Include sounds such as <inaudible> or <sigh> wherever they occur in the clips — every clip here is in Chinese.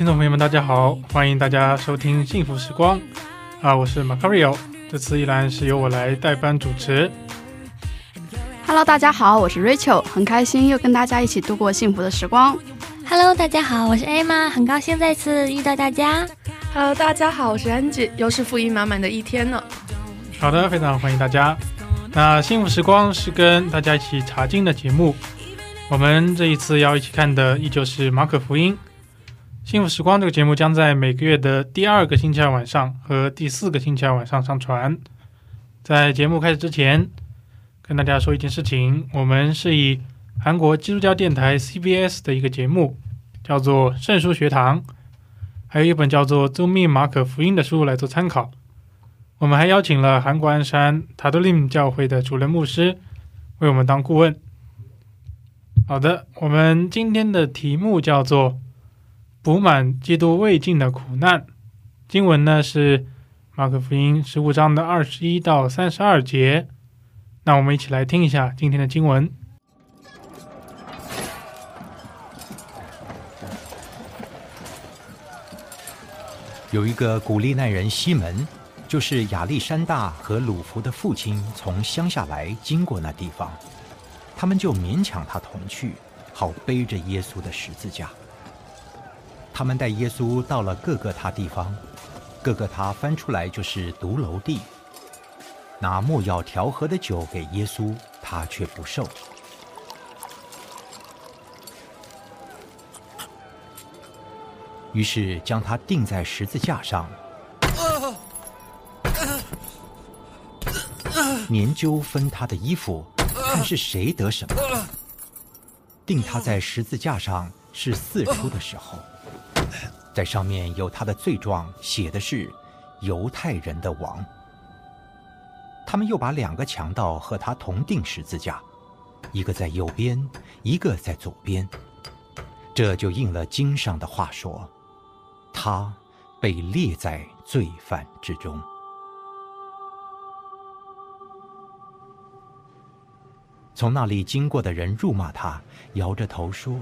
听众朋友们，大家好，欢迎大家收听《幸福时光》啊，我是 Macario，这次依然是由我来代班主持。Hello，大家好，我是 Rachel，很开心又跟大家一起度过幸福的时光。Hello，大家好，我是 Emma，很高兴再次遇到大家。Hello，大家好，我是 Angie，，又是福音满满的一天呢。好的，非常欢迎大家。那《幸福时光》是跟大家一起查经的节目，我们这一次要一起看的依旧是马可福音。《幸福时光》这个节目将在每个月的第二个星期二晚上和第四个星期二晚上上传。在节目开始之前，跟大家说一件事情：我们是以韩国基督教电台 CBS 的一个节目，叫做《圣书学堂》，还有一本叫做《周密马可福音》的书来做参考。我们还邀请了韩国鞍山塔多林教会的主任牧师为我们当顾问。好的，我们今天的题目叫做“补满基督未尽的苦难”。经文呢是马可福音十五章的二十一到三十二节。那我们一起来听一下今天的经文。有一个古利奈人西门，就是亚历山大和鲁弗的父亲，从乡下来经过那地方，他们就勉强他同去，好背着耶稣的十字架。他们带耶稣到了各个他地方，各个他翻出来就是独楼地。拿莫要调和的酒给耶稣，他却不受。于是将他钉在十字架上，研究分他的衣服，看是谁得什么。钉他在十字架上是四出的时候，在上面有他的罪状，写的是犹太人的王。他们又把两个强盗和他同钉十字架，一个在右边，一个在左边。这就应了经上的话说。他被列在罪犯之中。从那里经过的人辱骂他，摇着头说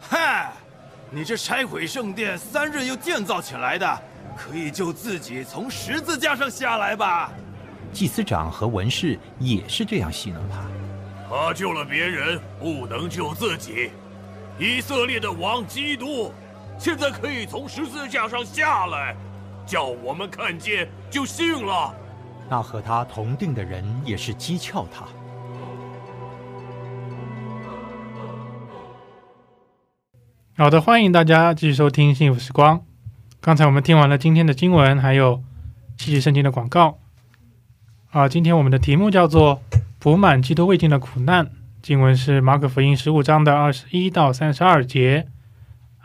嗨，你这拆毁圣殿，三日又建造起来的，可以救自己从十字架上下来吧？：“祭司长和文士也是这样戏弄他。他救了别人，不能救自己。以色列的王基督，现在可以从十字架上下来，叫我们看见就信了。那和他同定的人也是讥诮他。好的，欢迎大家继续收听《幸福时光》。刚才我们听完了今天的经文，还有戏剧圣经的广告。啊，今天我们的题目叫做“补满基督未尽的苦难”。经文是马可福音十五章的二十一到三十二节。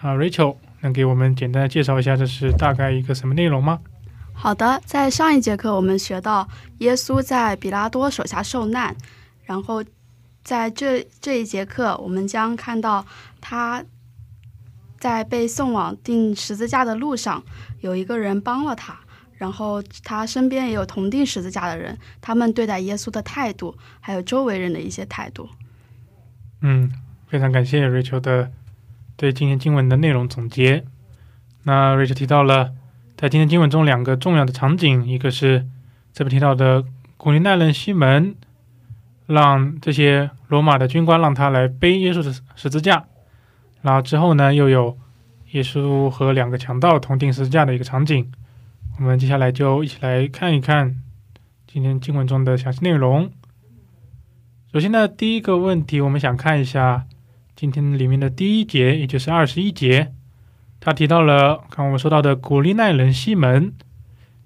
啊，Rachel 能给我们简单的介绍一下这是大概一个什么内容吗？好的，在上一节课我们学到耶稣在比拉多手下受难，然后在这这一节课我们将看到他在被送往钉十字架的路上，有一个人帮了他，然后他身边也有同钉十字架的人，他们对待耶稣的态度，还有周围人的一些态度。嗯，非常感谢 Rachel 的对今天经文的内容总结。那 Rachel 提到了在今天经文中两个重要的场景，一个是这边提到的古利奈人西门，让这些罗马的军官让他来背耶稣的十字架，然后之后呢又有耶稣和两个强盗同钉十字架的一个场景。我们接下来就一起来看一看今天经文中的详细内容。首先呢，第一个问题，我们想看一下今天里面的第一节，也就是二十一节，他提到了刚我们说到的古利奈人西门，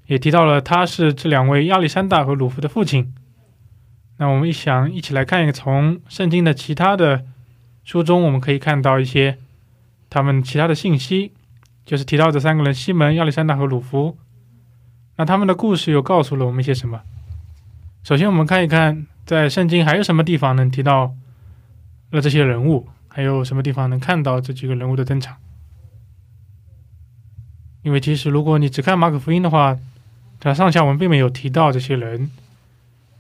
也提到了他是这两位亚历山大和鲁弗的父亲。那我们一想，一起来看一个从圣经的其他的书中，我们可以看到一些他们其他的信息，就是提到这三个人：西门、亚历山大和鲁弗。那他们的故事又告诉了我们一些什么？首先，我们看一看。在圣经还有什么地方能提到了这些人物？还有什么地方能看到这几个人物的登场？因为其实如果你只看马可福音的话，它上下文并没有提到这些人，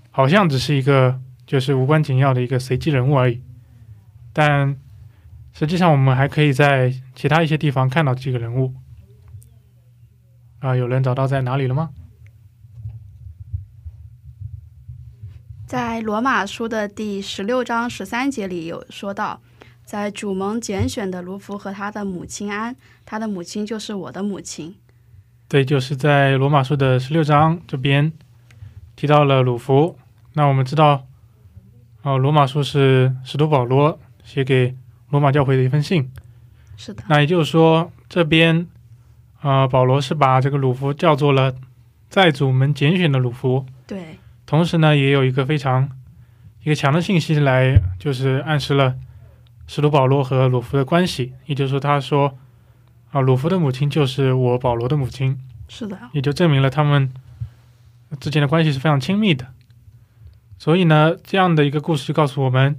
好像只是一个就是无关紧要的一个随机人物而已。但实际上，我们还可以在其他一些地方看到这个人物。啊，有人找到在哪里了吗？在罗马书的第十六章十三节里有说到，在主蒙拣选的卢浮和他的母亲安，他的母亲就是我的母亲。对，就是在罗马书的十六章这边提到了鲁弗。那我们知道，哦，罗马书是使徒保罗写给罗马教会的一封信。是的。那也就是说，这边啊，保罗是把这个鲁弗叫做了在主门拣选的鲁弗。对。同时呢，也有一个非常一个强的信息来，就是暗示了使徒保罗和鲁弗的关系。也就是说，他说啊，鲁弗的母亲就是我保罗的母亲。是的，也就证明了他们之间的关系是非常亲密的。所以呢，这样的一个故事就告诉我们，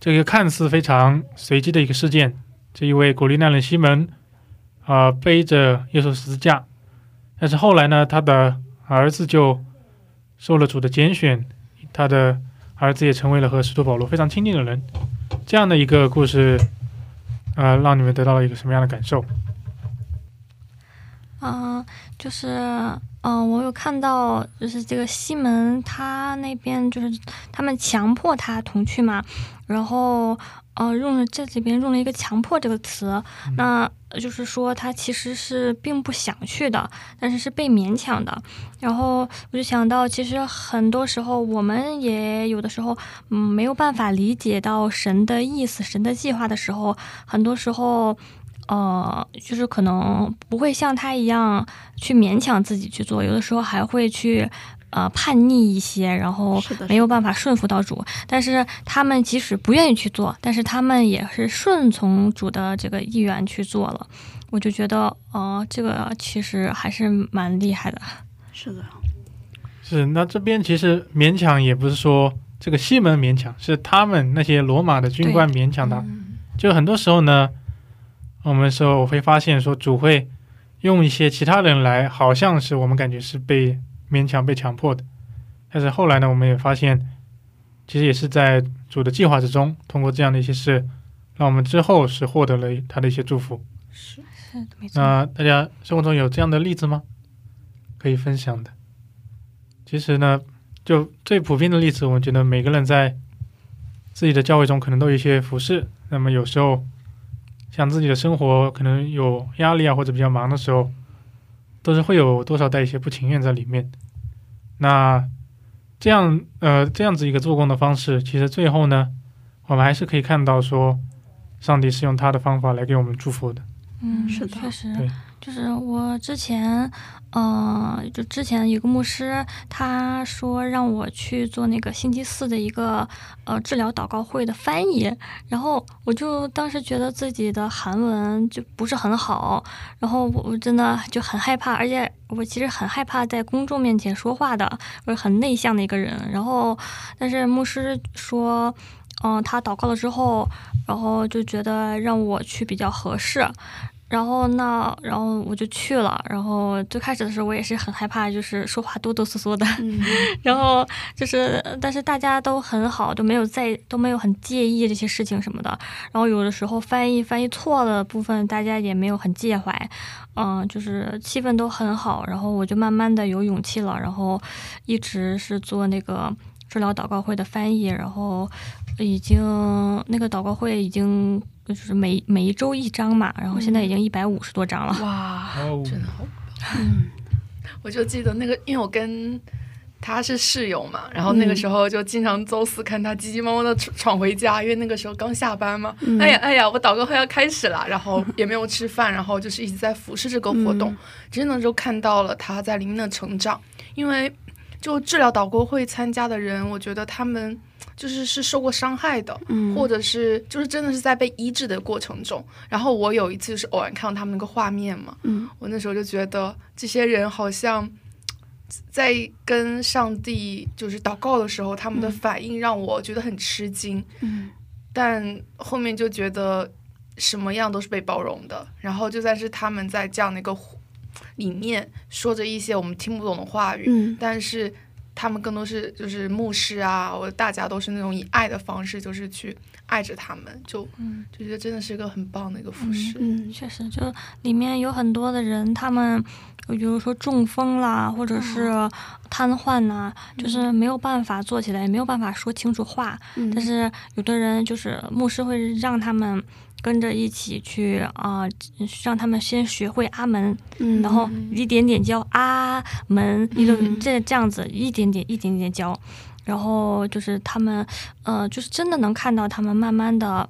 这个看似非常随机的一个事件，这一位古利奈人西门啊，背着耶稣十字架，但是后来呢，他的儿子就。受了主的拣选，他的儿子也成为了和使徒保罗非常亲近的人。这样的一个故事，呃，让你们得到了一个什么样的感受？嗯，就是，嗯，我有看到，就是这个西门他那边，就是他们强迫他同去嘛，然后。呃，用了这里边用了一个“强迫”这个词，那就是说他其实是并不想去的，但是是被勉强的。然后我就想到，其实很多时候我们也有的时候，嗯，没有办法理解到神的意思、神的计划的时候，很多时候，呃，就是可能不会像他一样去勉强自己去做，有的时候还会去。呃，叛逆一些，然后没有办法顺服到主，但是他们即使不愿意去做，但是他们也是顺从主的这个意愿去做了。我就觉得，哦，这个其实还是蛮厉害的。是的，是。那这边其实勉强也不是说这个西门勉强，是他们那些罗马的军官勉强的。就很多时候呢，我们说我会发现说主会用一些其他人来，好像是我们感觉是被。勉强被强迫的，但是后来呢，我们也发现，其实也是在主的计划之中，通过这样的一些事，让我们之后是获得了他的一些祝福。是。那大家生活中有这样的例子吗？可以分享的？其实呢，就最普遍的例子，我觉得每个人在自己的教会中可能都有一些服饰。那么有时候，像自己的生活可能有压力啊，或者比较忙的时候。都是会有多少带一些不情愿在里面，那这样呃这样子一个做工的方式，其实最后呢，我们还是可以看到说，上帝是用他的方法来给我们祝福的。嗯，是的，确实。对。就是我之前，呃，就之前有个牧师，他说让我去做那个星期四的一个呃治疗祷告会的翻译，然后我就当时觉得自己的韩文就不是很好，然后我真的就很害怕，而且我其实很害怕在公众面前说话的，我是很内向的一个人。然后，但是牧师说，嗯，他祷告了之后，然后就觉得让我去比较合适。然后那，然后我就去了。然后最开始的时候，我也是很害怕，就是说话哆哆嗦嗦的。<laughs> 然后就是，但是大家都很好，都没有在，都没有很介意这些事情什么的。然后有的时候翻译翻译错了部分，大家也没有很介怀。嗯，就是气氛都很好。然后我就慢慢的有勇气了。然后一直是做那个治疗祷告会的翻译。然后已经那个祷告会已经。就是每每一周一张嘛，然后现在已经一百五十多张了。哇，真的好棒！嗯，我就记得那个，因为我跟他是室友嘛，然后那个时候就经常周四看他急急忙忙的闯回家，因为那个时候刚下班嘛。哎呀哎呀，我祷告会要开始了，然后也没有吃饭，然后就是一直在服侍这个活动，真的就看到了他在里面的成长。因为就治疗祷告会参加的人，我觉得他们就是是受过伤害的，或者是就是真的是在被医治的过程中。然后我有一次是偶然看到他们那个画面嘛，我那时候就觉得这些人好像。<tsk> 在跟上帝就是祷告的时候，他们的反应让我觉得很吃惊。嗯，但后面就觉得什么样都是被包容的。然后就算是他们在这样的一个里面说着一些我们听不懂的话语，嗯，但是他们更多是就是牧师啊，我大家都是那种以爱的方式，就是去爱着他们，就就觉得真的是一个很棒的一个服饰。嗯，确实，就里面有很多的人，他们。比如说中风啦，或者是瘫痪呐，就是没有办法坐起来，也没有办法说清楚话。但是有的人就是牧师会让他们跟着一起去啊，让他们先学会阿门，然后一点点教阿门，一个这这样子一点点一点点教，然后就是他们呃，就是真的能看到他们慢慢的。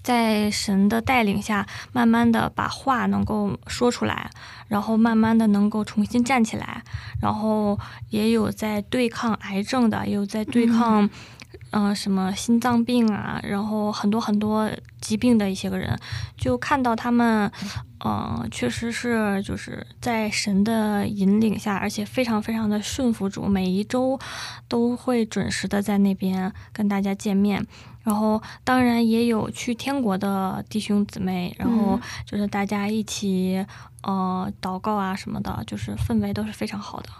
在神的带领下，慢慢的把话能够说出来，然后慢慢的能够重新站起来，然后也有在对抗癌症的，也有在对抗，嗯，什么心脏病啊，然后很多很多疾病的一些个人，就看到他们，嗯，确实是就是在神的引领下，而且非常非常的顺服主，每一周都会准时的在那边跟大家见面。然后，当然也有去天国的弟兄姊妹，然后就是大家一起，呃，祷告啊什么的，就是氛围都是非常好的。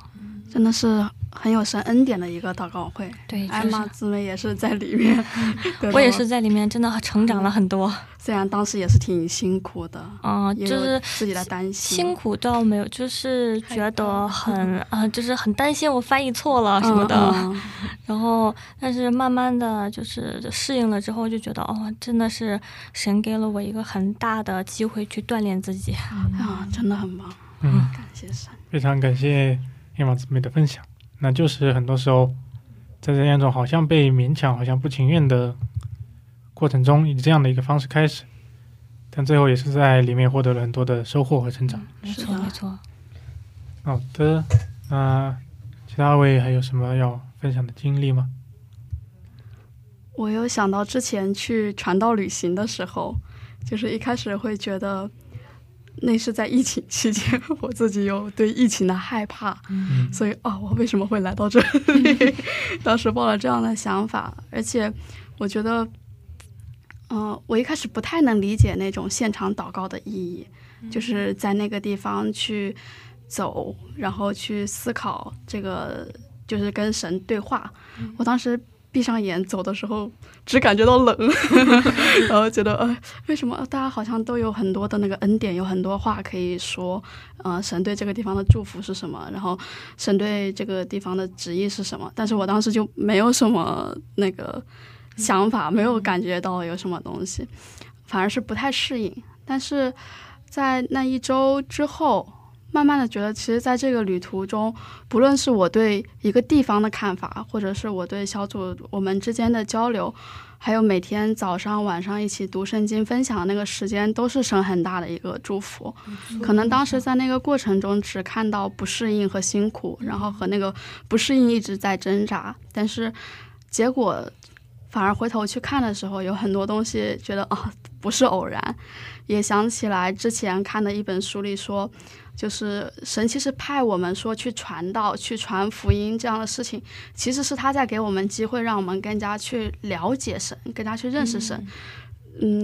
真的是很有神恩典的一个祷告会。对，艾玛姊妹也是在里面，<laughs> 我也是在里面，真的成长了很多。虽然当时也是挺辛苦的，嗯，就是自己的担心。辛苦倒没有，就是觉得很啊，就是很担心我翻译错了什么的。<laughs> 然后，但是慢慢的就是适应了之后，就觉得哦，真的是神给了我一个很大的机会去锻炼自己啊，真的很棒。嗯，感谢神，非常感谢。天王姊妹的分享，那就是很多时候在这样一种好像被勉强、好像不情愿的过程中，以这样的一个方式开始，但最后也是在里面获得了很多的收获和成长。没错，没错。好的，那其他位还有什么要分享的经历吗？我有想到之前去传道旅行的时候，就是一开始会觉得。那是在疫情期间，<laughs> 我自己有对疫情的害怕，所以哦，我为什么会来到这里？<laughs> 当时抱了这样的想法，而且我觉得，嗯，我一开始不太能理解那种现场祷告的意义，就是在那个地方去走，然后去思考这个，就是跟神对话。我当时。闭上眼走的时候，只感觉到冷，<laughs> 然后觉得，呃，为什么大家好像都有很多的那个恩典，有很多话可以说，呃，神对这个地方的祝福是什么？然后神对这个地方的旨意是什么？但是我当时就没有什么那个想法，没有感觉到有什么东西，反而是不太适应。但是在那一周之后。慢慢的觉得，其实在这个旅途中，不论是我对一个地方的看法，或者是我对小组我们之间的交流，还有每天早上晚上一起读圣经分享的那个时间，都是神很大的一个祝福。可能当时在那个过程中，只看到不适应和辛苦，然后和那个不适应一直在挣扎，但是结果反而回头去看的时候，有很多东西觉得啊，不是偶然。也想起来之前看的一本书里说。就是神其实派我们说去传道、去传福音这样的事情，其实是他在给我们机会，让我们更加去了解神，更加去认识神。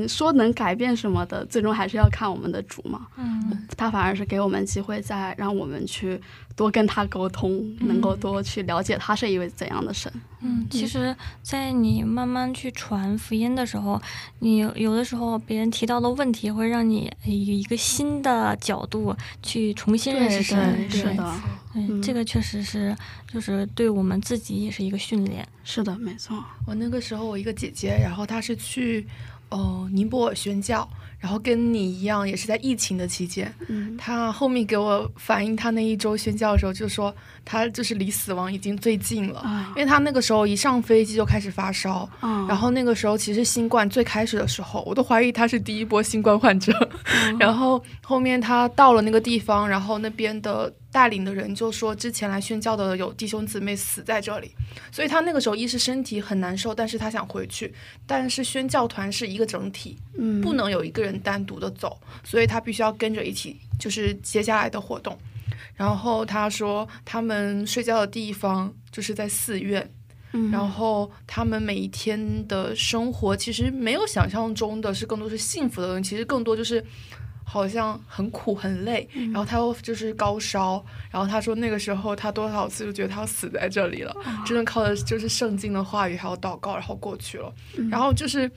说能改变什么的，最终还是要看我们的主嘛。嗯，他反而是给我们机会，再让我们去多跟他沟通，能够多去了解他是一位怎样的神。嗯，其实，在你慢慢去传福音的时候，你有的时候别人提到的问题，会让你以一个新的角度去重新认识神。是的，嗯，这个确实是，就是对我们自己也是一个训练。是的，没错。我那个时候，我一个姐姐，然后她是去。呃尼泊尔宣教，然后跟你一样也是在疫情的期间。嗯他后面给我反映他那一周宣教的时候，就说他就是离死亡已经最近了，啊因为他那个时候一上飞机就开始发烧，啊，然后那个时候其实新冠最开始的时候，我都怀疑他是第一波新冠患者。嗯 <laughs> 然后后面他到了那个地方，然后那边的带领的人就说，之前来宣教的有弟兄姊妹死在这里，所以他那个时候一是身体很难受，但是他想回去，但是宣教团是一个整体，嗯不能有一个人单独的走，所以他必须要跟着一起，就是接下来的活动。然后他说，他们睡觉的地方就是在寺院，嗯然后他们每一天的生活其实没有想象中的是更多是幸福的人，其实更多就是好像很苦很累。然后他又就是高烧，然后他说那个时候他多少次就觉得他要死在这里了，真的靠的就是圣经的话语还有祷告，然后过去了。然后就是。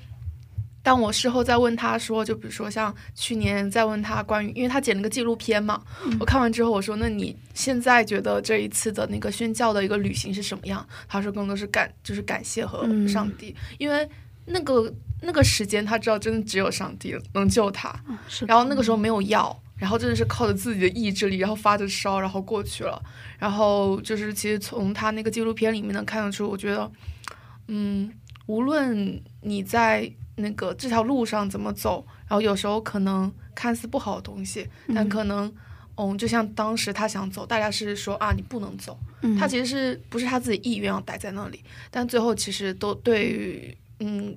当我事后再问他说，就比如说像去年再问他关于，因为他剪了个纪录片嘛，我看完之后我说，那你现在觉得这一次的那个宣教的一个旅行是什么样？他说更多是感，就是感谢和嗯上帝，因为那个那个时间他知道真的只有上帝能救他，然后那个时候没有药，然后真的是靠着自己的意志力，然后发着烧，然后过去了。然后就是其实从他那个纪录片里面能看得出，我觉得，嗯，无论你在那个这条路上怎么走，然后有时候可能看似不好的东西，但可能。嗯，就像当时他想走，大家是说啊，你不能走。嗯他其实是不是他自己意愿要待在那里，但最后其实都对于嗯，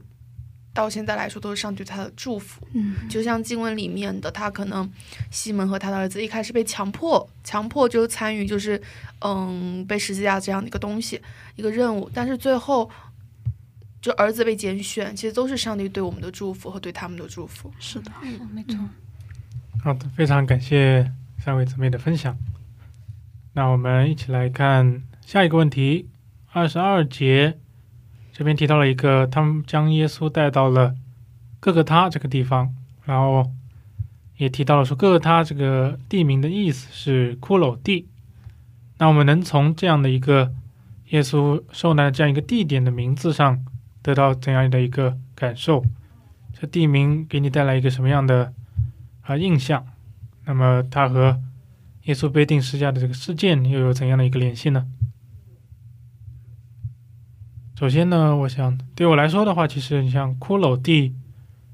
到现在来说都是上帝对他的祝福。嗯就像经文里面的，他可能西门和他的儿子一开始被强迫，强迫就参与就是嗯被十字架这样的一个东西一个任务，但是最后就儿子被拣选，其实都是上帝对我们的祝福和对他们的祝福。是的，是没错。好的，非常感谢三位姊妹的分享。那我们一起来看下一个问题，二十二节这边提到了一个，他们将耶稣带到了各个他这个地方，然后也提到了说各个他这个地名的意思是骷髅地。那我们能从这样的一个耶稣受难的这样一个地点的名字上得到怎样的一个感受？这地名给你带来一个什么样的啊印象？那么它和耶稣被钉十字架的这个事件又有怎样的一个联系呢？首先呢，我想对我来说的话，其实你像骷髅地，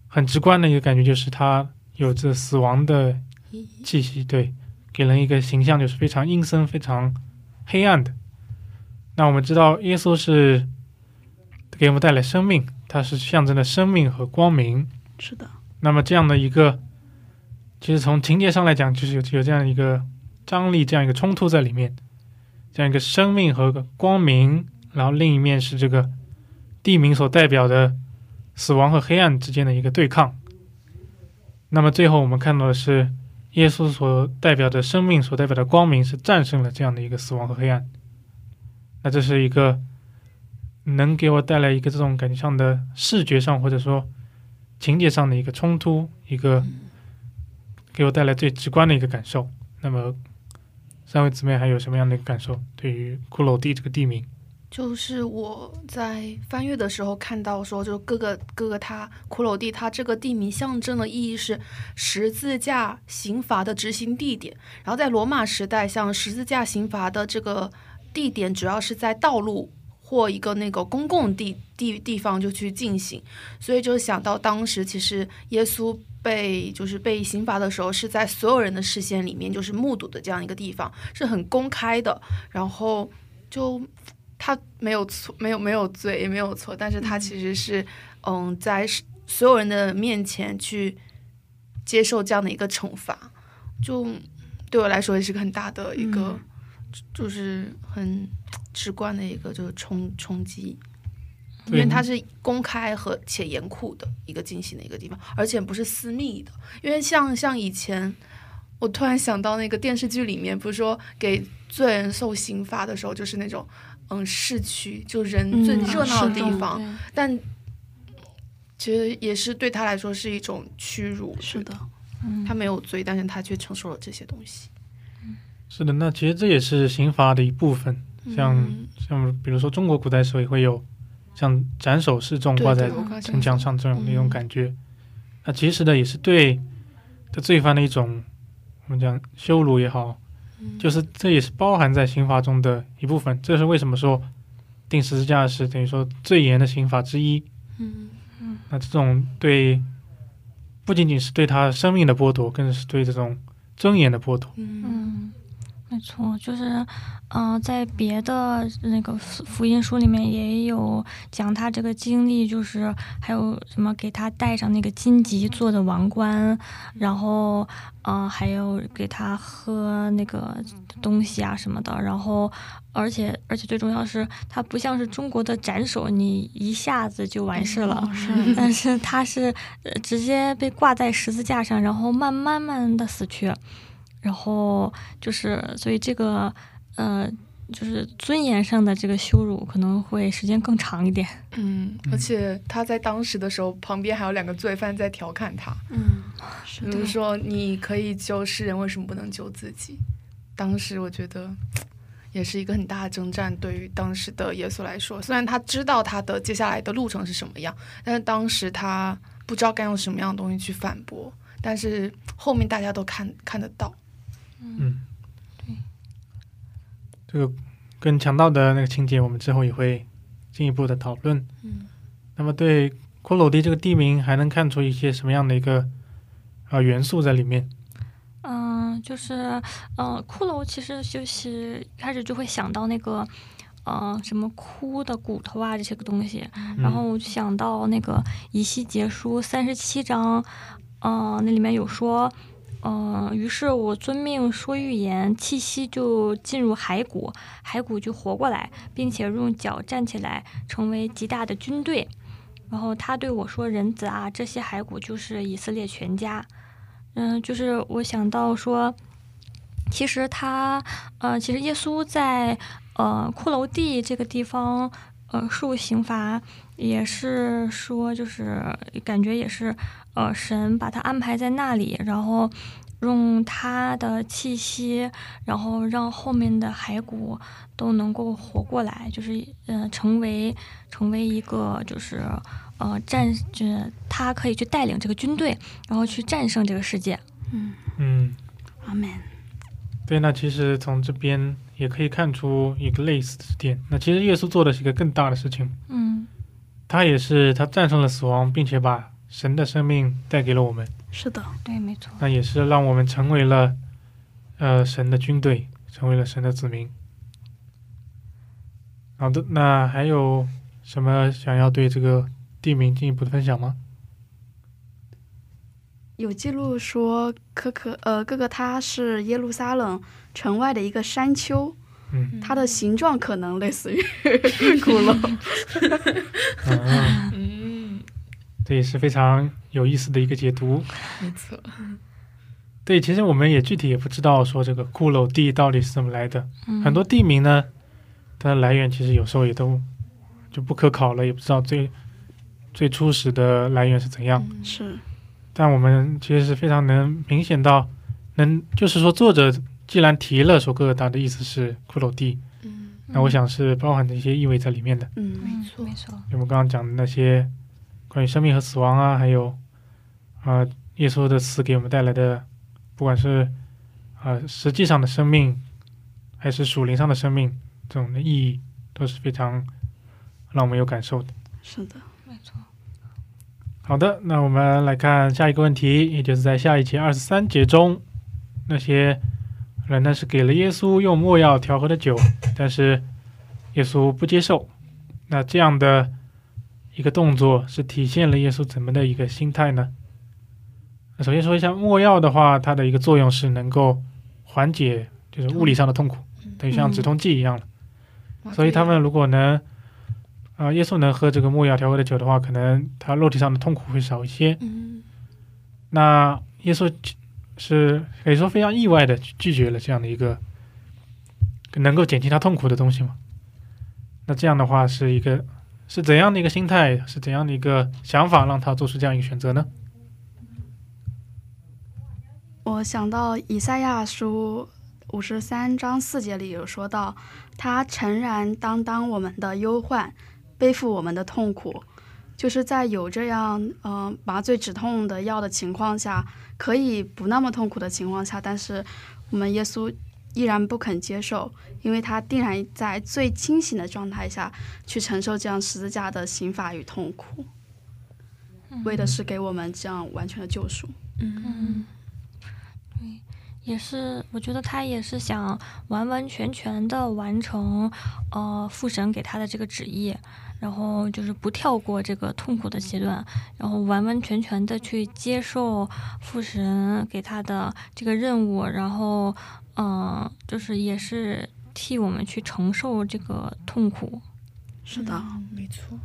很直观的一个感觉就是它有着死亡的气息，对，给人一个形象就是非常阴森、非常黑暗的。那我们知道，耶稣是给我们带来生命，它是象征的生命和光明。是的，那么这样的一个，其实从情节上来讲，就是有有这样一个张力，这样一个冲突在里面，这样一个生命和个光明，然后另一面是这个地名所代表的死亡和黑暗之间的一个对抗。那么最后我们看到的是，耶稣所代表的生命所代表的光明是战胜了这样的一个死亡和黑暗。那这是一个能给我带来一个这种感觉上的视觉上或者说情节上的一个冲突，一个给我带来最直观的一个感受。那么，三位姊妹还有什么样的感受？对于骷髅地这个地名，就是我在翻阅的时候看到说，就各个各个他骷髅地，他这个地名象征的意义是十字架刑罚的执行地点。然后在罗马时代，像十字架刑罚的这个地点，主要是在道路或一个那个公共地地地方就去进行，所以就想到当时其实耶稣。被就是被刑罚的时候，是在所有人的视线里面，就是目睹的这样一个地方，是很公开的。然后就他没有错，没有没有罪，也没有错，但是他其实是嗯，在所有人的面前去接受这样的一个惩罚，就对我来说也是个很大的一个，就是很直观的一个就是冲冲击。因为它是公开和且严酷的一个进行的一个地方，而且不是私密的。因为像像以前，我突然想到那个电视剧里面，不是说给罪人受刑罚的时候，就是那种嗯市区，就人最热闹的地方，嗯但其实也是对他来说是一种屈辱。是的，嗯他没有罪，但是他却承受了这些东西。是的，那其实这也是刑罚的一部分。像、嗯像比如说中国古代时候也会有像斩首示众挂在城墙上这种嗯那种感觉。那其实呢，也是对的罪犯的一种我们讲羞辱也好，嗯就是这也是包含在刑法中的一部分。这是为什么说定十字架是等于说最严的刑法之一。嗯那这种对不仅仅是对他生命的剥夺，更是对这种尊严的剥夺。嗯嗯，没错，就是，嗯、在别的那个福福音书里面也有讲他这个经历，就是还有什么给他戴上那个荆棘做的王冠，然后，嗯、还有给他喝那个东西啊什么的，然后，而且而且最重要是，他不像是中国的斩首，你一下子就完事了。是但是他是呃直接被挂在十字架上，然后慢慢慢的死去，然后就是所以这个呃就是尊严上的这个羞辱可能会时间更长一点。嗯，而且他在当时的时候，旁边还有两个罪犯在调侃他，嗯，是的比如，说你可以救世人，为什么不能救自己？当时我觉得也是一个很大的征战，对于当时的耶稣来说，虽然他知道他的接下来的路程是什么样，但是当时他不知道该用什么样的东西去反驳，但是后面大家都看看得到。嗯，对，这个跟强盗的那个情节，我们之后也会进一步的讨论。嗯，那么对骷髅地这个地名，还能看出一些什么样的一个呃元素在里面？嗯，就是呃骷髅其实就是一开始就会想到那个。呃，什么枯的骨头啊，这些个东西，然后我就想到那个以西结书三十七章，呃，那里面有说，呃，于是我遵命说预言，气息就进入骸骨，骸骨就活过来，并且用脚站起来，成为极大的军队。然后他对我说：“人子啊，这些骸骨就是以色列全家。”嗯，就是我想到说，其实他，呃，其实耶稣在呃骷髅地这个地方，呃受刑罚，也是说就是感觉也是，呃神把他安排在那里，然后用他的气息，然后让后面的骸骨都能够活过来，就是呃成为成为一个就是呃战，就是他可以去带领这个军队，然后去战胜这个世界。嗯，嗯，阿门。对，那其实从这边也可以看出一个类似的点。那其实耶稣做的是一个更大的事情，嗯他也是他战胜了死亡，并且把神的生命带给了我们，是的，对，没错。那也是让我们成为了呃神的军队，成为了神的子民。好的，那还有什么想要对这个地名进一步的分享吗？有记录说可可呃哥哥他是耶路撒冷城外的一个山丘，嗯它的形状可能类似于 <laughs> 骷髅。<laughs> 这也是非常有意思的一个解读。没错。对，其实我们也具体也不知道说这个骷髅地到底是怎么来的。嗯、很多地名呢，它的来源其实有时候也都就不可考了，也不知道最最初始的来源是怎样。嗯是，但我们其实是非常能明显到，能就是说作者既然提了说哥哥达的意思是骷髅地，嗯那我想是包含着一些意味在里面的。嗯，没错没错。就我们刚刚讲的那些关于生命和死亡啊，还有啊、呃耶稣的死给我们带来的，不管是啊、呃实际上的生命，还是属灵上的生命，这种的意义都是非常让我们有感受的。是的，没错。好的，那我们来看下一个问题，也就是在下一节二十三节中，那些人呢是给了耶稣用墨药调和的酒，但是耶稣不接受。那这样的一个动作是体现了耶稣怎么的一个心态呢？那首先说一下没药的话，它的一个作用是能够缓解就是物理上的痛苦，等于像止痛剂一样了。哇所以他们如果能，啊、耶稣能喝这个没药调和的酒的话，可能他肉体上的痛苦会少一些。嗯那耶稣是可以说非常意外的拒绝了这样的一个能够减轻他痛苦的东西嘛？那这样的话是一个是怎样的一个心态，是怎样的一个想法，让他做出这样一个选择呢？我想到以赛亚书五十三章四节里有说到，他诚然担当我们的忧患，背负我们的痛苦，就是在有这样呃麻醉止痛的药的情况下，可以不那么痛苦的情况下，但是我们耶稣依然不肯接受，因为他定然在最清醒的状态下去承受这样十字架的刑罚与痛苦，为的是给我们这样完全的救赎。嗯，对，也是，我觉得他也是想完完全全的完成，呃，父神给他的这个旨意，然后就是不跳过这个痛苦的阶段，然后完完全全的去接受父神给他的这个任务，然后，嗯、就是也是替我们去承受这个痛苦。是的，嗯没错。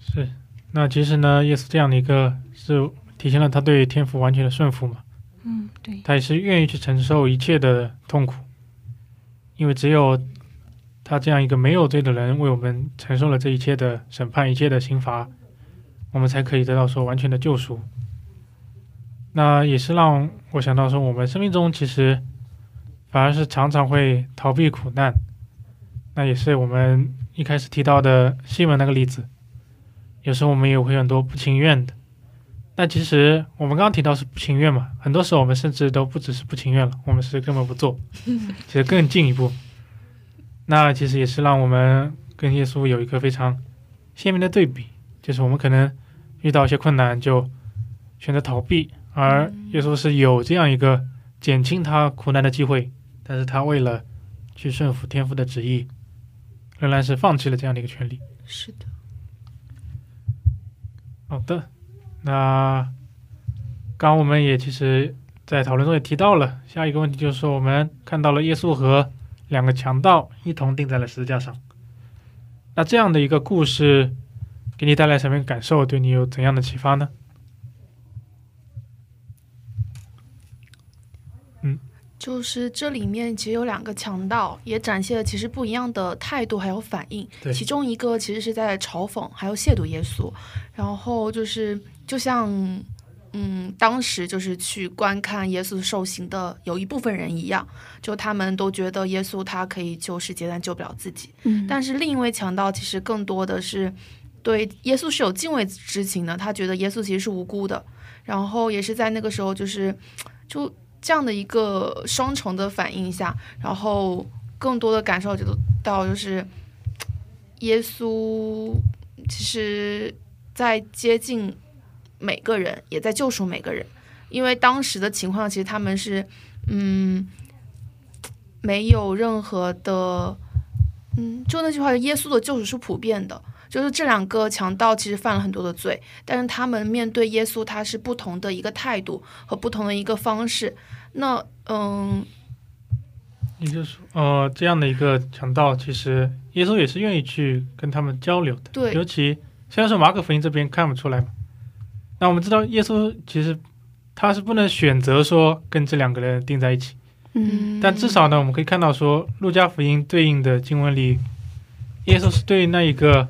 是。那其实呢，耶稣这样的一个是体现了他对天父完全的顺服嘛，嗯，对，他也是愿意去承受一切的痛苦，因为只有他这样一个没有罪的人为我们承受了这一切的审判、一切的刑罚，我们才可以得到说完全的救赎。那也是让我想到说，我们生命中其实反而是常常会逃避苦难。那也是我们一开始提到的西门那个例子，有时候我们也会很多不情愿的。但其实我们刚刚提到是不情愿嘛，很多时候我们甚至都不只是不情愿了，我们是根本不做，<laughs> 其实更进一步。那其实也是让我们跟耶稣有一个非常鲜明的对比，就是我们可能遇到一些困难就选择逃避，而耶稣是有这样一个减轻他苦难的机会，但是他为了去顺服天父的旨意，仍然是放弃了这样的一个权利。是的，好的，那刚刚我们也其实，在讨论中也提到了，下一个问题就是说，我们看到了耶稣和两个强盗一同钉在了十字架上。那这样的一个故事，给你带来什么样的感受？对你有怎样的启发呢？就是这里面其实有两个强盗，也展现了其实不一样的态度还有反应。对其中一个其实是在嘲讽还有亵渎耶稣，然后就是就像嗯，当时就是去观看耶稣受刑的有一部分人一样，就他们都觉得耶稣他可以救世界，但救不了自己。嗯，但是另一位强盗其实更多的是对耶稣是有敬畏之情的，他觉得耶稣其实是无辜的，然后也是在那个时候就是就这样的一个双重的反应下，然后更多的感受就到就是耶稣其实在接近每个人，也在救赎每个人，因为当时的情况其实他们是嗯没有任何的。嗯，就那句话，耶稣的救赎是普遍的。就是这两个强盗其实犯了很多的罪，但是他们面对耶稣，他是不同的一个态度和不同的一个方式。那嗯，也就是说，呃，这样的一个强盗，其实耶稣也是愿意去跟他们交流的。对尤其虽然说马可福音这边看不出来嘛，那我们知道耶稣其实他是不能选择说跟这两个人定在一起，嗯但至少呢，我们可以看到说路加福音对应的经文里，耶稣是对那一个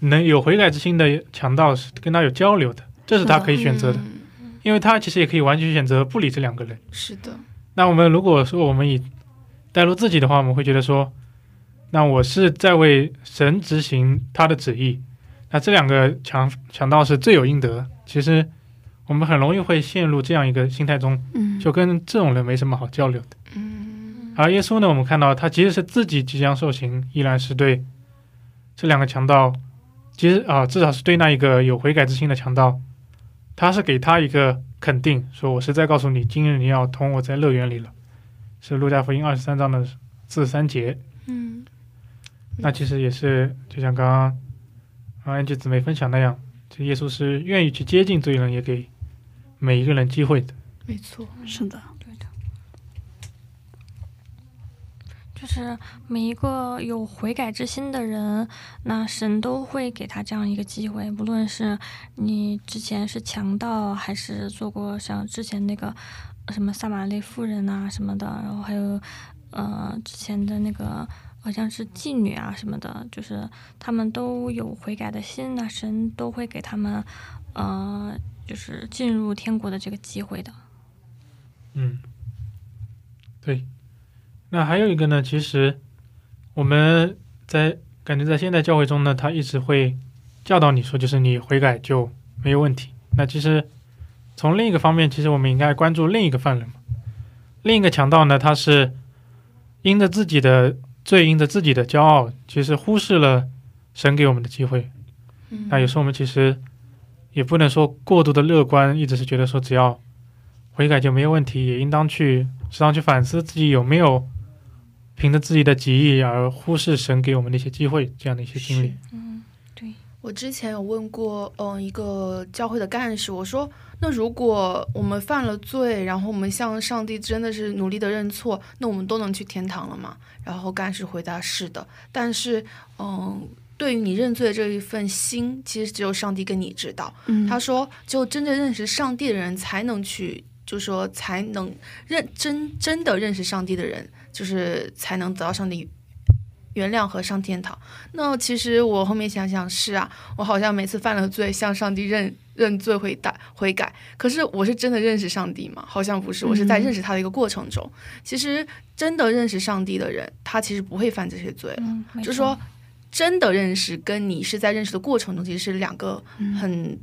能有悔改之心的强盗是跟他有交流的，这是他可以选择的，嗯因为他其实也可以完全选择不理这两个人。是的，那我们如果说我们以带入自己的话，我们会觉得说，那我是在为神执行他的旨意，那这两个强强盗是罪有应得。其实我们很容易会陷入这样一个心态中，嗯，就跟这种人没什么好交流的。嗯而耶稣呢，我们看到他即使是自己即将受刑，依然是对这两个强盗，其实啊，至少是对那一个有悔改之心的强盗，他是给他一个肯定，说我是在告诉你，今日你要同我在乐园里了，是路加福音二十三章的四十三节。嗯，那其实也是就像刚刚啊安吉姊妹分享那样，这耶稣是愿意去接近罪人，也给每一个人机会的。没错，是的，对的，就是每一个有悔改之心的人，那神都会给他这样一个机会，不论是你之前是强盗，还是做过像之前那个什么撒玛利妇人啊什么的，然后还有呃之前的那个好像是妓女啊什么的，就是他们都有悔改的心，那神都会给他们呃就是进入天国的这个机会的。嗯，对。那还有一个呢，其实我们在感觉在现代教会中呢，他一直会教导你说，就是你悔改就没有问题。那其实从另一个方面，其实我们应该关注另一个犯人嘛。另一个强盗呢，他是因着自己的罪，因着自己的骄傲，其实忽视了神给我们的机会。嗯那有时候我们其实也不能说过度的乐观，一直是觉得说只要悔改就没有问题，也应当去时常去反思自己有没有凭着自己的己意而忽视神给我们的一些机会，这样的一些经历。嗯，对，我之前有问过，嗯、一个教会的干事，我说，那如果我们犯了罪，然后我们向上帝真的是努力的认错，那我们都能去天堂了吗？然后干事回答是的，但是，嗯、对于你认罪的这一份心，其实只有上帝跟你知道。嗯，他说，只有真正认识上帝的人才能去，就说才能认真真的认识上帝的人，就是才能得到上帝原谅和上天堂。那其实我后面想想，是啊，我好像每次犯了罪，向上帝认认罪悔改悔改，可是我是真的认识上帝吗？好像不是，我是在认识他的一个过程中。其实真的认识上帝的人，他其实不会犯这些罪。嗯，就是说，真的认识跟你是在认识的过程中，其实是两个嗯很、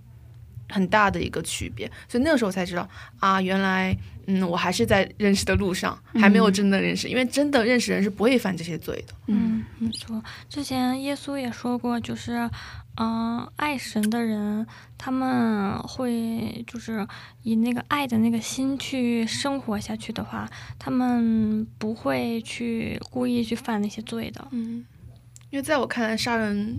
很大的一个区别。所以那个时候才知道啊，原来嗯，我还是在认识的路上，还没有真的认识。因为真的认识人是不会犯这些罪的。嗯，没错。之前耶稣也说过，就是，嗯、爱神的人，他们会就是以那个爱的那个心去生活下去的话，他们不会去故意去犯那些罪的。嗯，因为在我看来，杀人、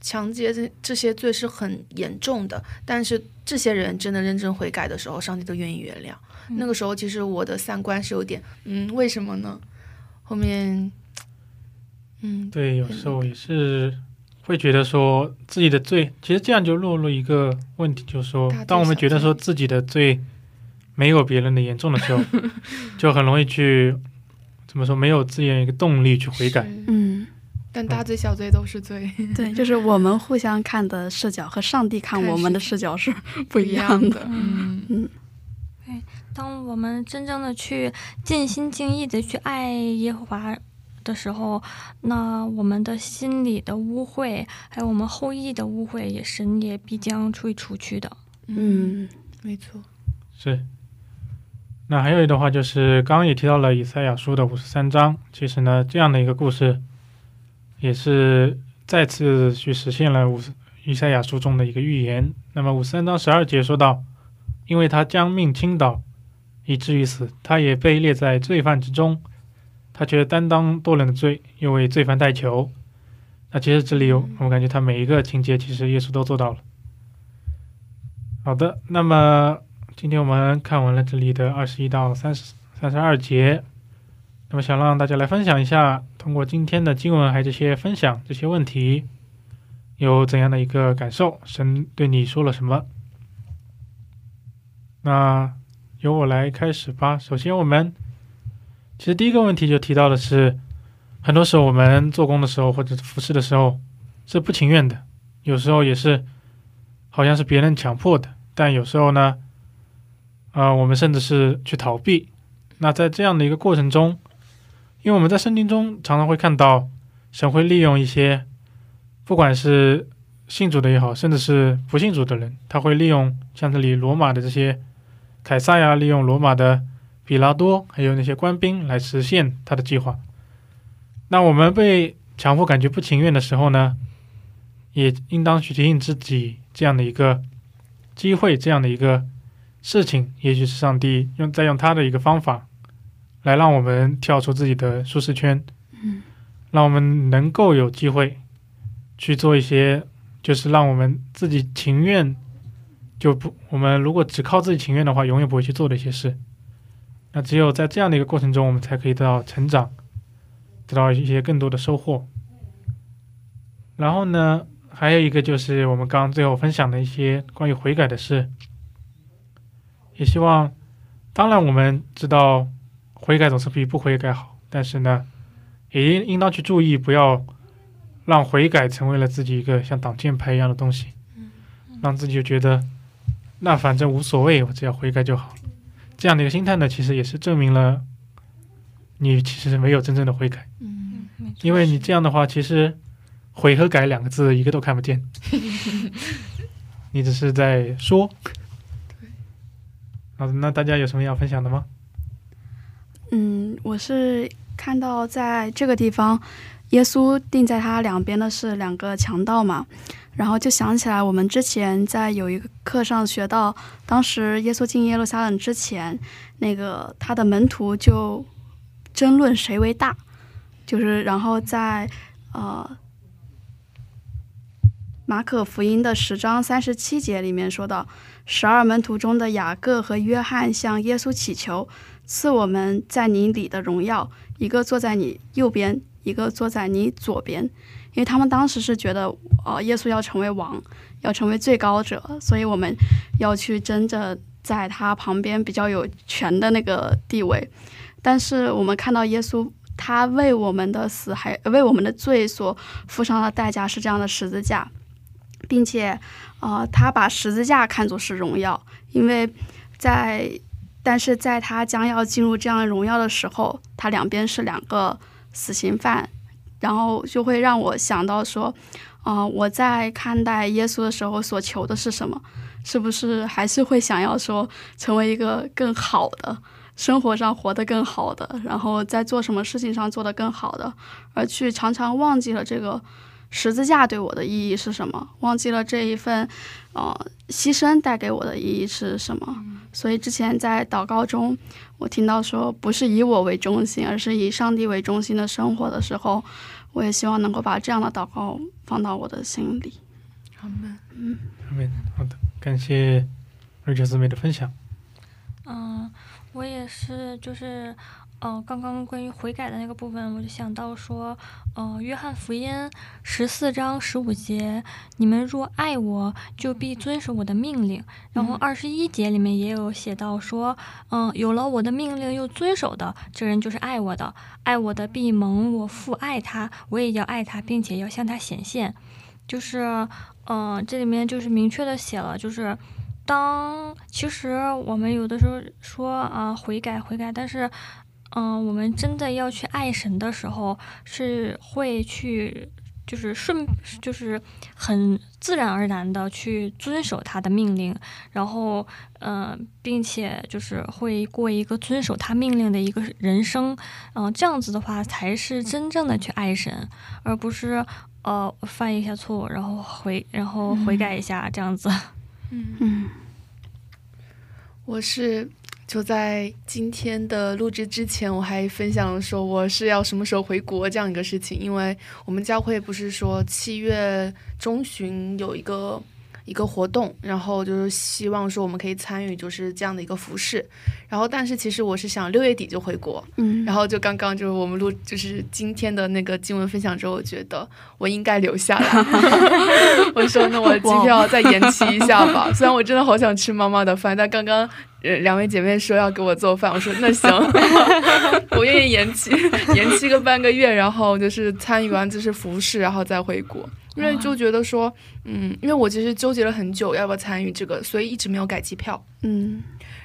强奸这这些罪是很严重的，但是这些人真的认真悔改的时候，上帝都愿意原谅。那个时候，其实我的三观是有点，嗯，为什么呢？后面，嗯，对，有时候也是会觉得说自己的罪，其实这样就落入一个问题，就是说，当我们觉得说自己的罪没有别人的严重的时候，<laughs> 就很容易去怎么说，没有自己的一个动力去悔改。嗯，但大罪小罪都是罪，对，<laughs> 就是我们互相看的视角和上帝看看我们的视角是不不一样的。的。嗯，当我们真正的去尽心尽意的去爱耶和华的时候，那我们的心里的污秽，还有我们后裔的污秽，也神也必将会除去的。嗯没错。是。那还有一的话就是，刚刚也提到了以赛亚书的五十三章，其实呢，这样的一个故事，也是再次去实现了五以赛亚书中的一个预言。那么五十三章十二节说到，因为他将命倾倒，以至于死，他也被列在罪犯之中，他却担当多人的罪，又为罪犯代求。那其实这里有，我感觉他每一个情节，其实耶稣都做到了。好的，那么今天我们看完了这里的二十一到三十三十二节，那么想让大家来分享一下，通过今天的经文还有这些分享这些问题，有怎样的一个感受？神对你说了什么？那由我来开始吧。首先，我们其实第一个问题就提到的是，很多时候我们做工的时候或者服侍的时候是不情愿的，有时候也是好像是别人强迫的，但有时候呢，呃，我们甚至是去逃避。那在这样的一个过程中，因为我们在圣经中常常会看到，神会利用一些，不管是信主的也好，甚至是不信主的人，他会利用像这里罗马的这些凯撒呀，利用罗马的比拉多，还有那些官兵来实现他的计划。那我们被强迫感觉不情愿的时候呢，也应当去提醒自己这样的一个机会，这样的一个事情，也许是上帝用在用他的一个方法，来让我们跳出自己的舒适圈，嗯，让我们能够有机会去做一些，就是让我们自己情愿就不，我们如果只靠自己情愿的话，永远不会去做的一些事。那只有在这样的一个过程中，我们才可以得到成长，得到一些更多的收获。然后呢，还有一个就是我们刚刚最后分享的一些关于悔改的事，也希望，当然我们知道悔改总是比不悔改好，但是呢，也应应当去注意，不要让悔改成为了自己一个像挡箭牌一样的东西，让自己就觉得那反正无所谓，我只要悔改就好。这样的一个心态呢，其实也是证明了你其实没有真正的悔改。嗯，因为你这样的话，其实悔和改两个字一个都看不见，<laughs> 你只是在说。好的，那大家有什么要分享的吗？嗯，我是看到在这个地方，耶稣定在他两边的是两个强盗嘛，然后就想起来我们之前在有一个课上学到，当时耶稣进耶路撒冷之前，那个他的门徒就争论谁为大，就是然后在呃马可福音的十章三十七节里面说到，十二门徒中的雅各和约翰向耶稣祈求。赐我们在你里的荣耀，一个坐在你右边，一个坐在你左边，因为他们当时是觉得，呃，耶稣要成为王，要成为最高者，所以我们要去争着在他旁边比较有权的那个地位。但是我们看到耶稣，他为我们的死，还为我们的罪所付上的代价是这样的十字架，并且，呃，他把十字架看作是荣耀，因为在。但是在他将要进入这样荣耀的时候，他两边是两个死刑犯，然后就会让我想到说，啊，我在看待耶稣的时候所求的是什么？是不是还是会想要说成为一个更好的生活上活得更好的，然后在做什么事情上做得更好的，而去常常忘记了这个。十字架对我的意义是什么？忘记了这一份，呃，牺牲带给我的意义是什么？所以之前在祷告中，我听到说不是以我为中心，而是以上帝为中心的生活的时候，我也希望能够把这样的祷告放到我的心里。好们，嗯，好们，好的，感谢瑞秋姊妹的分享。嗯，我也是，就是。哦，刚刚关于悔改的那个部分，我就想到说，呃，约翰福音十四章十五节，你们若爱我，就必遵守我的命令。然后二十一节里面也有写到说，嗯，有了我的命令又遵守的，这人就是爱我的。爱我的必蒙我父爱他，我也要爱他，并且要向他显现。就是，嗯，这里面就是明确的写了，就是当其实我们有的时候说啊悔改悔改，但是。嗯，我们真的要去爱神的时候，是会去，就是顺，就是很自然而然的去遵守他的命令，然后，嗯，并且就是会过一个遵守他命令的一个人生，嗯，这样子的话才是真正的去爱神，而不是呃犯一下错误，然后悔，然后悔改一下这样子。嗯嗯，我是。就在今天的录制之前，我还分享了说我是要什么时候回国这样一个事情，因为我们教会不是说七月中旬有一个。一个活动，然后就是希望说我们可以参与，就是这样的一个服饰。然后，但是其实我是想六月底就回国。嗯。然后就刚刚就是我们录就是今天的那个经文分享之后，我觉得我应该留下来。<laughs> <laughs> 我说那我 <laughs> 机票再延期一下吧。虽然我真的好想吃妈妈的饭，但刚刚呃两位姐妹说要给我做饭，我说那行，我愿意延期延期个半个月，然后就是参与完就是服饰，然后再回国。因为就觉得说，嗯，因为我其实纠结了很久要不要参与这个，所以一直没有改机票。嗯，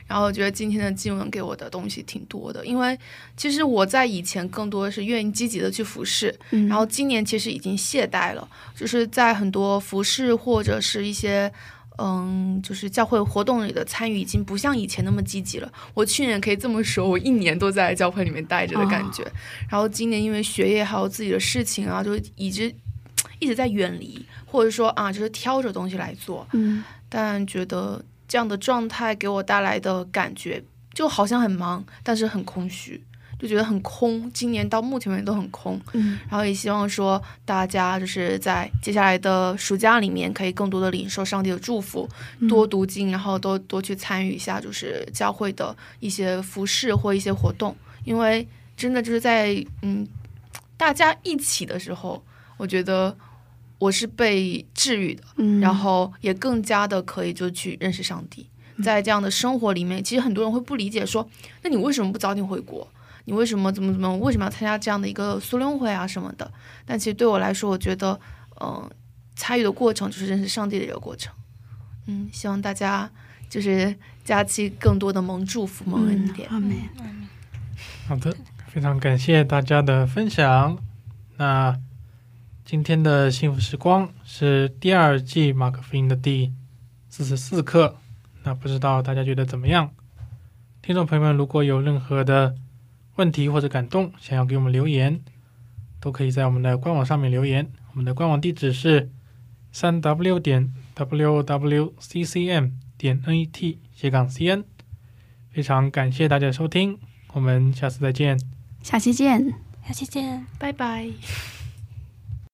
然后我觉得今天的静文给我的东西挺多的，因为其实我在以前更多的是愿意积极的去服侍，然后今年其实已经懈怠了，就是在很多服侍或者是一些嗯，就是教会活动里的参与已经不像以前那么积极了。我去年可以这么说，我一年都在教会里面待着的感觉，然后今年因为学业还有自己的事情啊，就一直。一直在远离，或者说啊，就是挑着东西来做。嗯，但觉得这样的状态给我带来的感觉，就好像很忙，但是很空虚，就觉得很空。今年到目前为止都很空。嗯，然后也希望说大家就是在接下来的暑假里面，可以更多的领受上帝的祝福，多读经，然后多多去参与一下，就是教会的一些服饰或一些活动。因为真的就是在嗯，大家一起的时候，我觉得。我是被治愈的，然后也更加的可以就去认识上帝。在这样的生活里面，其实很多人会不理解，说那你为什么不早点回国？你为什么怎么怎么？为什么要参加这样的一个苏联会啊什么的？但其实对我来说，我觉得，嗯，参与的过程就是认识上帝的一个过程。嗯，希望大家就是假期更多的蒙祝福、蒙恩典。好的，非常感谢大家的分享。那。今天的幸福时光是第二季马克福音的第四十四课。那不知道大家觉得怎么样？听众朋友们，如果有任何的问题或者感动，想要给我们留言，都可以在我们的官网上面留言。我们的官网地址是三 w 点 w w c c m 点 n e t 斜杠 c n。非常感谢大家的收听，我们下次再见。下期见。下期见，拜拜。